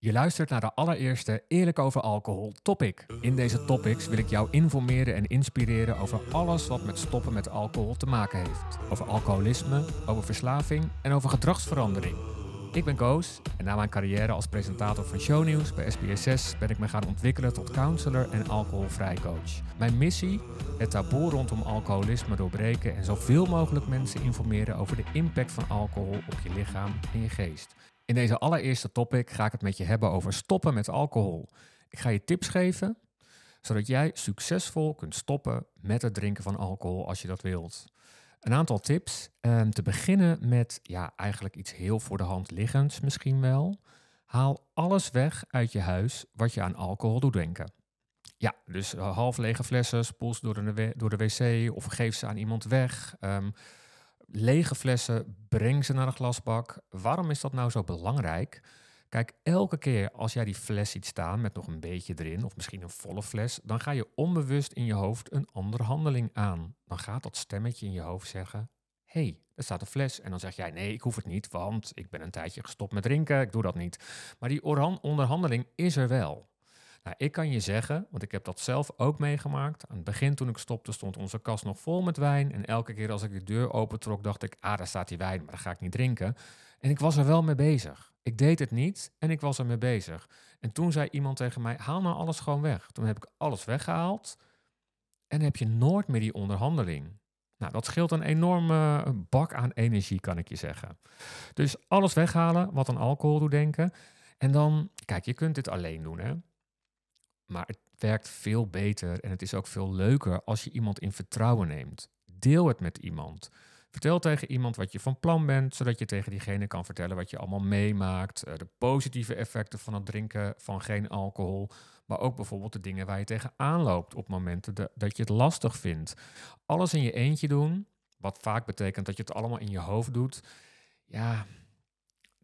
Je luistert naar de allereerste Eerlijk over alcohol topic. In deze topics wil ik jou informeren en inspireren over alles wat met stoppen met alcohol te maken heeft. Over alcoholisme, over verslaving en over gedragsverandering. Ik ben Koos en na mijn carrière als presentator van shownieuws bij SBS6 ben ik me gaan ontwikkelen tot counselor en alcoholvrij coach. Mijn missie? Het taboe rondom alcoholisme doorbreken en zoveel mogelijk mensen informeren over de impact van alcohol op je lichaam en je geest. In deze allereerste topic ga ik het met je hebben over stoppen met alcohol. Ik ga je tips geven, zodat jij succesvol kunt stoppen met het drinken van alcohol als je dat wilt. Een aantal tips. Um, te beginnen met ja, eigenlijk iets heel voor de hand liggends misschien wel. Haal alles weg uit je huis wat je aan alcohol doet denken. Ja, dus uh, half lege flessen, spoel ze door de, door de wc of geef ze aan iemand weg. Um, lege flessen, breng ze naar een glasbak. Waarom is dat nou zo belangrijk? Kijk, elke keer als jij die fles ziet staan met nog een beetje erin, of misschien een volle fles, dan ga je onbewust in je hoofd een andere handeling aan. Dan gaat dat stemmetje in je hoofd zeggen: Hé, hey, er staat een fles. En dan zeg jij: Nee, ik hoef het niet, want ik ben een tijdje gestopt met drinken, ik doe dat niet. Maar die onderhandeling is er wel. Nou, ik kan je zeggen, want ik heb dat zelf ook meegemaakt. Aan het begin toen ik stopte stond onze kast nog vol met wijn. En elke keer als ik de deur opentrok dacht ik, ah daar staat die wijn, maar dat ga ik niet drinken. En ik was er wel mee bezig. Ik deed het niet en ik was er mee bezig. En toen zei iemand tegen mij, haal nou alles gewoon weg. Toen heb ik alles weggehaald en heb je nooit meer die onderhandeling. Nou, dat scheelt een enorme bak aan energie, kan ik je zeggen. Dus alles weghalen wat aan alcohol doet denken. En dan, kijk, je kunt dit alleen doen, hè. Maar het werkt veel beter en het is ook veel leuker als je iemand in vertrouwen neemt. Deel het met iemand. Vertel tegen iemand wat je van plan bent, zodat je tegen diegene kan vertellen wat je allemaal meemaakt. Eh, de positieve effecten van het drinken van geen alcohol. Maar ook bijvoorbeeld de dingen waar je tegenaan loopt op momenten dat je het lastig vindt. Alles in je eentje doen, wat vaak betekent dat je het allemaal in je hoofd doet. Ja,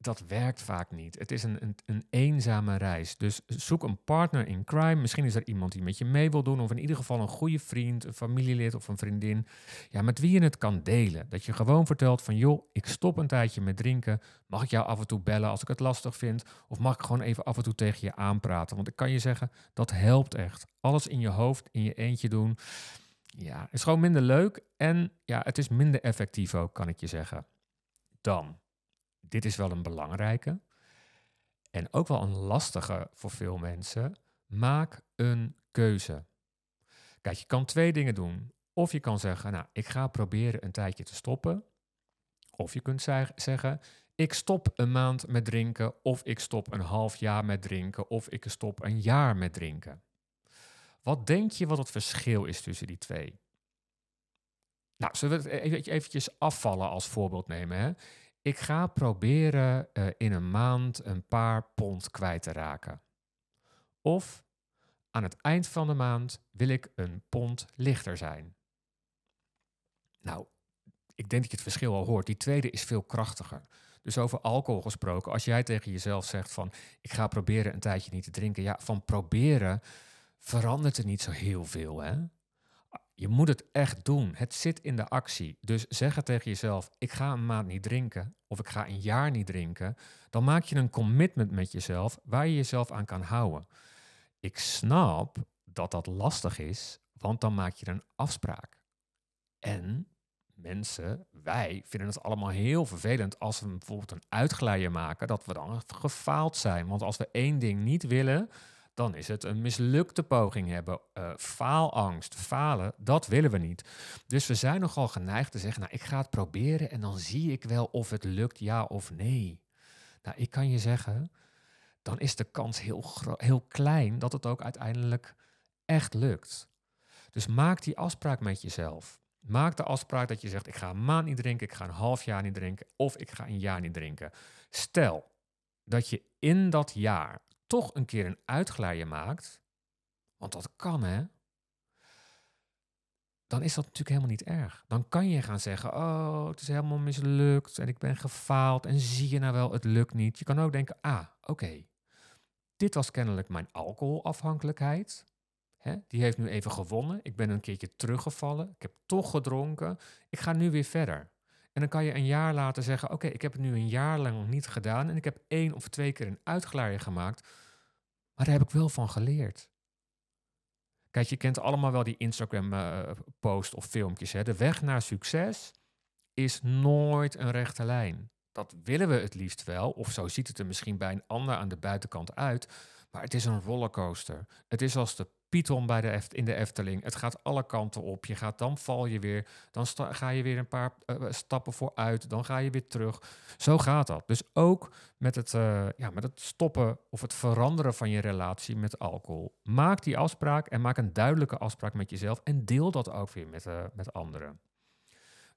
dat werkt vaak niet. Het is een, een, een, eenzame reis. Dus zoek een partner in crime. Misschien is er iemand die met je mee wil doen. Of in ieder geval een goede vriend, een familielid of een vriendin. Ja, met wie je het kan delen. Dat je gewoon vertelt van joh, ik stop een tijdje met drinken. Mag ik jou af en toe bellen als ik het lastig vind? Of mag ik gewoon even af en toe tegen je aanpraten? Want ik kan je zeggen, dat helpt echt. Alles in je hoofd, in je eentje doen. Ja, is gewoon minder leuk. En ja, het is minder effectief ook, kan ik je zeggen. Dan dit is wel een belangrijke en ook wel een lastige voor veel mensen. Maak een keuze. Kijk, je kan twee dingen doen. Of je kan zeggen, nou, ik ga proberen een tijdje te stoppen. Of je kunt zeggen, ik stop een maand met drinken, of ik stop een half jaar met drinken, of ik stop een jaar met drinken. Wat denk je wat het verschil is tussen die twee? Nou, zullen we het eventjes afvallen als voorbeeld nemen? Hè? Ik ga proberen uh, in een maand een paar pond kwijt te raken. Of aan het eind van de maand wil ik een pond lichter zijn. Nou, ik denk dat je het verschil al hoort. Die tweede is veel krachtiger. Dus over alcohol gesproken, als jij tegen jezelf zegt van ik ga proberen een tijdje niet te drinken, ja, van proberen verandert er niet zo heel veel, hè? Je moet het echt doen. Het zit in de actie. Dus zeg het tegen jezelf: ik ga een maand niet drinken of ik ga een jaar niet drinken. Dan maak je een commitment met jezelf waar je jezelf aan kan houden. Ik snap dat dat lastig is, want dan maak je een afspraak. En mensen, wij vinden het allemaal heel vervelend als we bijvoorbeeld een uitglijder maken, dat we dan gefaald zijn. Want als we één ding niet willen, dan is het een mislukte poging hebben. Uh, faalangst, falen, dat willen we niet. Dus we zijn nogal geneigd te zeggen, nou ik ga het proberen en dan zie ik wel of het lukt, ja of nee. Nou, ik kan je zeggen, dan is de kans heel, heel klein dat het ook uiteindelijk echt lukt. Dus maak die afspraak met jezelf. Maak de afspraak dat je zegt: ik ga een maand niet drinken, ik ga een half jaar niet drinken of ik ga een jaar niet drinken. Stel dat je in dat jaar toch een keer een uitglijder maakt, want dat kan hè, dan is dat natuurlijk helemaal niet erg. Dan kan je gaan zeggen, oh, het is helemaal mislukt en ik ben gefaald en zie je nou wel, het lukt niet. Je kan ook denken, ah, oké, dit was kennelijk mijn alcoholafhankelijkheid. Hè? Die heeft nu even gewonnen. Ik ben een keertje teruggevallen. Ik heb toch gedronken. Ik ga nu weer verder. En dan kan je een jaar later zeggen: Oké, ik heb het nu een jaar lang niet gedaan. En ik heb één of twee keer een uitglaaier gemaakt. Maar daar heb ik wel van geleerd. Kijk, je kent allemaal wel die Instagram-post eh, of filmpjes. Hè? De weg naar succes is nooit een rechte lijn. Dat willen we het liefst wel, of zo ziet het er misschien bij een ander aan de buitenkant uit. Maar het is een rollercoaster. Het is als de Python bij de in de Efteling. Het gaat alle kanten op. Je gaat, dan val je weer. Dan ga je weer een paar uh, stappen vooruit. Dan ga je weer terug. Zo gaat dat. Dus ook met het, uh, ja, met het stoppen of het veranderen van je relatie met alcohol. Maak die afspraak en maak een duidelijke afspraak met jezelf. En deel dat ook weer met, met anderen.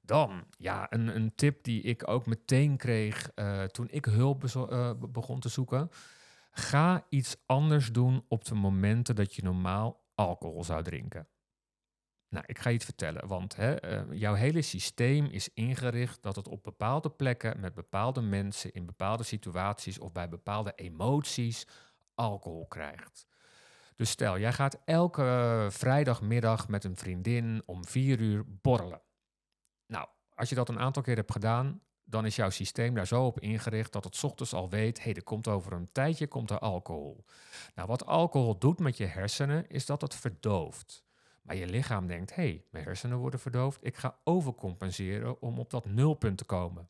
Dan, ja, een, een tip die ik ook meteen kreeg toen ik hulp begon te zoeken. Ga iets anders doen op de momenten dat je normaal alcohol zou drinken. Nou, ik ga je iets vertellen, want hè, uh, jouw hele systeem is ingericht dat het op bepaalde plekken, met bepaalde mensen, in bepaalde situaties of bij bepaalde emoties alcohol krijgt. Dus stel, jij gaat elke vrijdagmiddag met een vriendin om vier uur borrelen. Nou, als je dat een aantal keer hebt gedaan, dan is jouw systeem daar zo op ingericht dat het ochtends al weet, hé, hey, er komt over een tijdje komt er alcohol. Nou, wat alcohol doet met je hersenen, is dat het verdooft. Maar je lichaam denkt, hé, hey, mijn hersenen worden verdoofd, ik ga overcompenseren om op dat nulpunt te komen.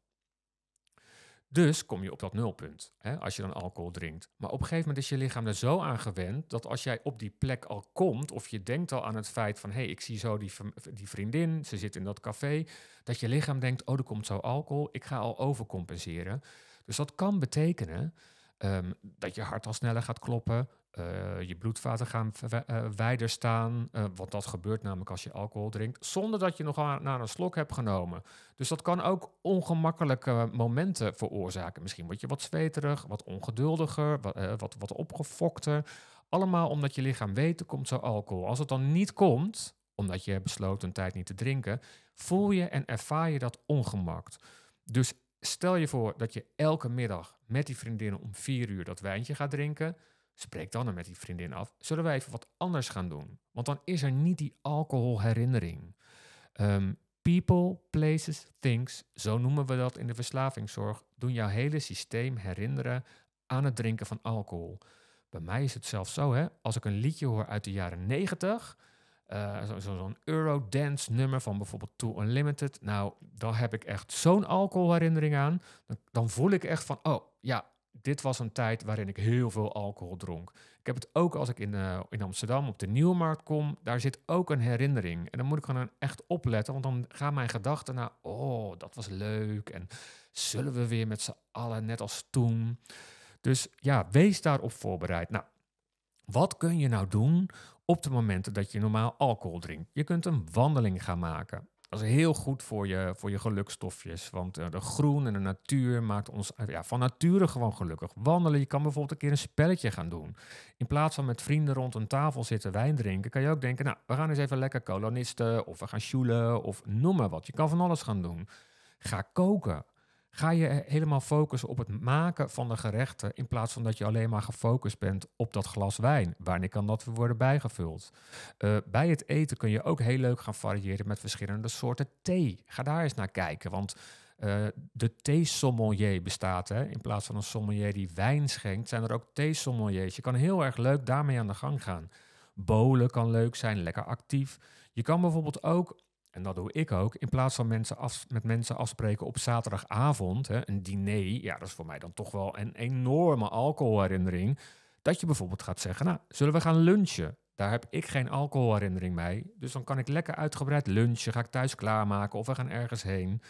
Dus kom je op dat nulpunt hè, als je dan alcohol drinkt. Maar op een gegeven moment is je lichaam er zo aan gewend dat als jij op die plek al komt, of je denkt al aan het feit van hé, hey, ik zie zo die, die vriendin, ze zit in dat café, dat je lichaam denkt, oh, er komt zo alcohol, ik ga al overcompenseren. Dus dat kan betekenen um, dat je hart al sneller gaat kloppen, uh, je bloedvaten gaan uh, wijder staan. Want dat gebeurt namelijk als je alcohol drinkt. Zonder dat je nog naar een slok hebt genomen. Dus dat kan ook ongemakkelijke momenten veroorzaken. Misschien word je wat zweterig, wat ongeduldiger, wat, wat, wat opgefokter. Allemaal omdat je lichaam weet, er komt zo alcohol. Als het dan niet komt, omdat je hebt besloten een tijd niet te drinken, voel je en ervaar je dat ongemak. Dus stel je voor dat je elke middag met die vriendinnen om vier uur dat wijntje gaat drinken Spreek dan met die vriendin af. Zullen wij even wat anders gaan doen? Want dan is er niet die alcoholherinnering. Um, people, places, things, zo noemen we dat in de verslavingszorg, doen jouw hele systeem herinneren aan het drinken van alcohol. Bij mij is het zelfs zo, hè, als ik een liedje hoor uit de jaren 90, uh, zo'n zo, Eurodance nummer van bijvoorbeeld Too Unlimited, nou, dan heb ik echt zo'n alcoholherinnering aan. Dan, dan voel ik echt van, oh ja, dit was een tijd waarin ik heel veel alcohol dronk. Ik heb het ook als ik in, uh, in Amsterdam op de Nieuwmarkt kom. Daar zit ook een herinnering. En dan moet ik gewoon echt opletten. Want dan gaan mijn gedachten naar... Oh, dat was leuk. En zullen we weer met z'n allen net als toen? Dus ja, wees daarop voorbereid. Nou, wat kun je nou doen op de momenten dat je normaal alcohol drinkt? Je kunt een wandeling gaan maken. Dat is heel goed voor je, voor je gelukstofjes. Want uh, de groen en de natuur maakt ons ja, van nature gewoon gelukkig. Wandelen, je kan bijvoorbeeld een keer een spelletje gaan doen. In plaats van met vrienden rond een tafel zitten wijn drinken, kan je ook denken, nou, we gaan eens even lekker kolonisten of we gaan sjoelen of noem maar wat. Je kan van alles gaan doen. Ga koken. Ga je helemaal focussen op het maken van de gerechten in plaats van dat je alleen maar gefocust bent op dat glas wijn. Wanneer kan dat worden bijgevuld? Uh, bij het eten kun je ook heel leuk gaan variëren met verschillende soorten thee. Ga daar eens naar kijken, want uh, de thee-sommelier bestaat. Hè? In plaats van een sommelier die wijn schenkt, zijn er ook thee-sommeliers. Je kan heel erg leuk daarmee aan de gang gaan. Bolen kan leuk zijn, lekker actief. Je kan bijvoorbeeld ook en dat doe ik ook, in plaats van mensen af, met mensen afspreken op zaterdagavond, hè, een diner, ja, dat is voor mij dan toch wel een enorme alcoholherinnering, dat je bijvoorbeeld gaat zeggen, nou, zullen we gaan lunchen? Daar heb ik geen alcoholherinnering mee, dus dan kan ik lekker uitgebreid lunchen, ga ik thuis klaarmaken of we gaan ergens heen.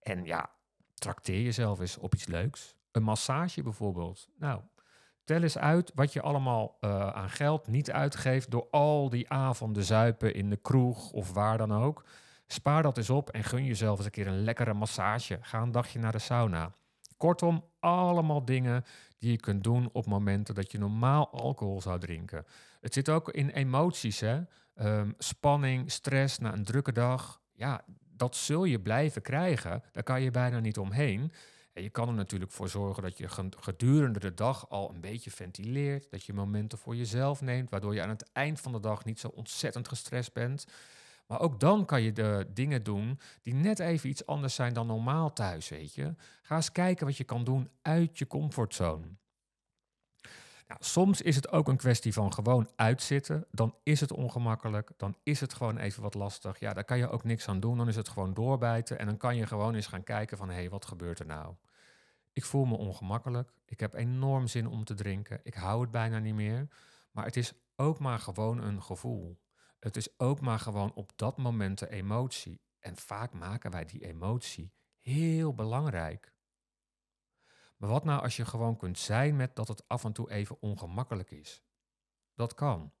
En ja, trakteer jezelf eens op iets leuks. Een massage bijvoorbeeld. Nou, tel eens uit wat je allemaal uh, aan geld niet uitgeeft door al die avonden zuipen in de kroeg of waar dan ook. Spaar dat eens op en gun jezelf eens een keer een lekkere massage. Ga een dagje naar de sauna. Kortom, allemaal dingen die je kunt doen op momenten dat je normaal alcohol zou drinken. Het zit ook in emoties, hè? Ehm, spanning, stress na een drukke dag. Ja, dat zul je blijven krijgen. Daar kan je bijna niet omheen. En je kan er natuurlijk voor zorgen dat je gedurende de dag al een beetje ventileert. Dat je momenten voor jezelf neemt, waardoor je aan het eind van de dag niet zo ontzettend gestrest bent. Maar ook dan kan je de dingen doen die net even iets anders zijn dan normaal thuis, weet je. Ga eens kijken wat je kan doen uit je comfortzone. Nou, soms is het ook een kwestie van gewoon uitzitten. Dan is het ongemakkelijk. Dan is het gewoon even wat lastig. Ja, daar kan je ook niks aan doen. Dan is het gewoon doorbijten. En dan kan je gewoon eens gaan kijken van... hé, hey, wat gebeurt er nou? Ik voel me ongemakkelijk. Ik heb enorm zin om te drinken. Ik hou het bijna niet meer. Maar het is ook maar gewoon een gevoel. Het is ook maar gewoon op dat moment de emotie. En vaak maken wij die emotie heel belangrijk. Maar wat nou als je gewoon kunt zijn met dat het af en toe even ongemakkelijk is? Dat kan.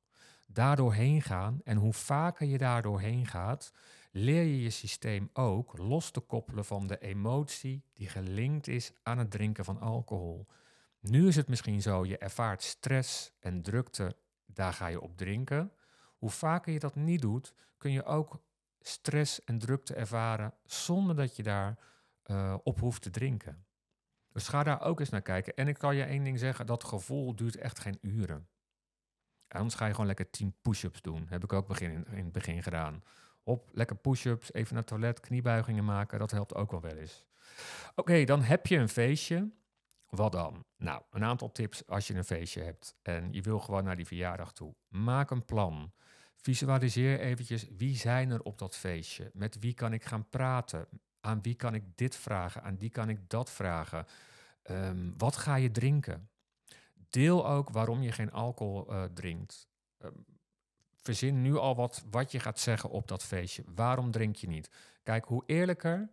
Daardoor heen gaan en hoe vaker je daardoor heen gaat, leer je je systeem ook los te koppelen van de emotie die gelinkt is aan het drinken van alcohol. Nu is het misschien zo, je ervaart stress en drukte, daar ga je op drinken. Hoe vaker je dat niet doet, kun je ook stress en drukte ervaren zonder dat je daar uh, op hoeft te drinken. Dus ga daar ook eens naar kijken. En ik kan je één ding zeggen, dat gevoel duurt echt geen uren. Anders ga je gewoon lekker 10 push-ups doen. Heb ik ook begin in, in het begin gedaan. Op, lekker push-ups, even naar het toilet, kniebuigingen maken. Dat helpt ook wel wel eens. Oké, dan heb je een feestje. Wat dan? Nou, een aantal tips als je een feestje hebt en je wil gewoon naar die verjaardag toe. Maak een plan. Visualiseer eventjes wie zijn er op dat feestje. Met wie kan ik gaan praten? Aan wie kan ik dit vragen? Aan die kan ik dat vragen? Um, wat ga je drinken? Deel ook waarom je geen alcohol uh, drinkt. Um, verzin nu al wat, wat je gaat zeggen op dat feestje. Waarom drink je niet? Kijk, hoe eerlijker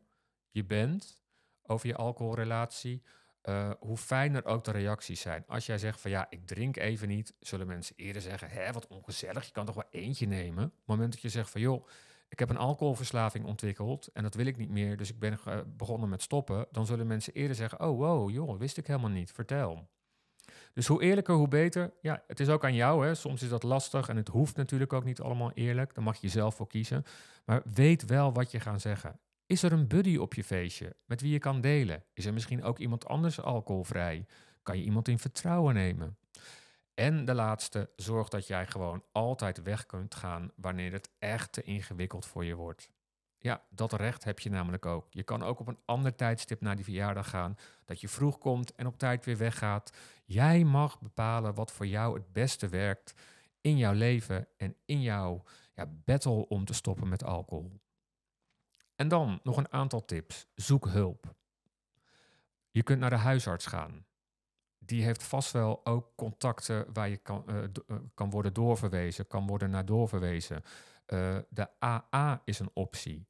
je bent over je alcoholrelatie, uh, hoe fijner ook de reacties zijn. Als jij zegt van ja, ik drink even niet, zullen mensen eerder zeggen, hè, wat ongezellig, je kan toch wel eentje nemen. Op het moment dat je zegt van joh, ik heb een alcoholverslaving ontwikkeld en dat wil ik niet meer, dus ik ben uh, begonnen met stoppen, dan zullen mensen eerder zeggen, oh wow, joh, wist ik helemaal niet, vertel. Dus hoe eerlijker, hoe beter. Ja, het is ook aan jou. Hè. Soms is dat lastig en het hoeft natuurlijk ook niet allemaal eerlijk. Daar mag je zelf voor kiezen. Maar weet wel wat je gaat zeggen. Is er een buddy op je feestje met wie je kan delen? Is er misschien ook iemand anders alcoholvrij? Kan je iemand in vertrouwen nemen? En de laatste, zorg dat jij gewoon altijd weg kunt gaan wanneer het echt te ingewikkeld voor je wordt. Ja, dat recht heb je namelijk ook. Je kan ook op een ander tijdstip naar die verjaardag gaan, dat je vroeg komt en op tijd weer weggaat. Jij mag bepalen wat voor jou het beste werkt in jouw leven en in jouw ja, battle om te stoppen met alcohol. En dan nog een aantal tips. Zoek hulp. Je kunt naar de huisarts gaan. Die heeft vast wel ook contacten waar je kan, uh, kan worden doorverwezen, kan worden naar doorverwezen. Uh, de AA is een optie.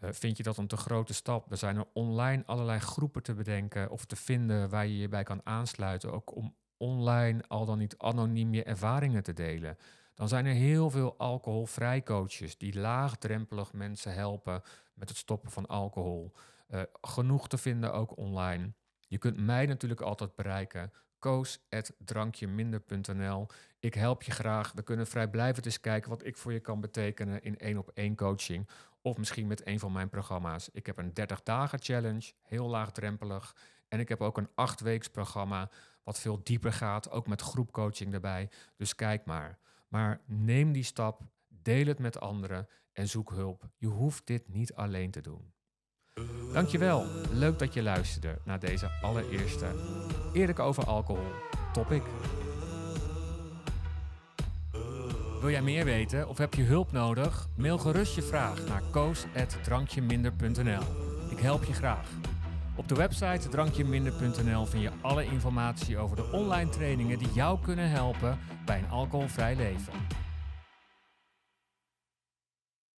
Vind je dat een te grote stap? Er zijn er online allerlei groepen te bedenken of te vinden waar je je bij kan aansluiten. Ook om online al dan niet anoniem je ervaringen te delen. Dan zijn er heel veel alcoholvrij coaches die laagdrempelig mensen helpen met het stoppen van alcohol. Uh, genoeg te vinden ook online. Je kunt mij natuurlijk altijd bereiken. koos.drankjeminder.nl Ik help je graag. We kunnen vrijblijvend eens kijken wat ik voor je kan betekenen in één op één coaching. Of misschien met een van mijn programma's. Ik heb een 30 dagen challenge, heel laagdrempelig. En ik heb ook een 8 weeks programma wat veel dieper gaat, ook met groepcoaching erbij. Dus kijk maar. Maar neem die stap, deel het met anderen en zoek hulp. Je hoeft dit niet alleen te doen. Dankjewel. Leuk dat je luisterde naar deze allereerste Eerlijk over alcohol topic. Wil jij meer weten of heb je hulp nodig? Mail gerust je vraag naar koos.drankjeminder.nl. Ik help je graag. Op de website drankjeminder.nl vind je alle informatie over de online trainingen die jou kunnen helpen bij een alcoholvrij leven.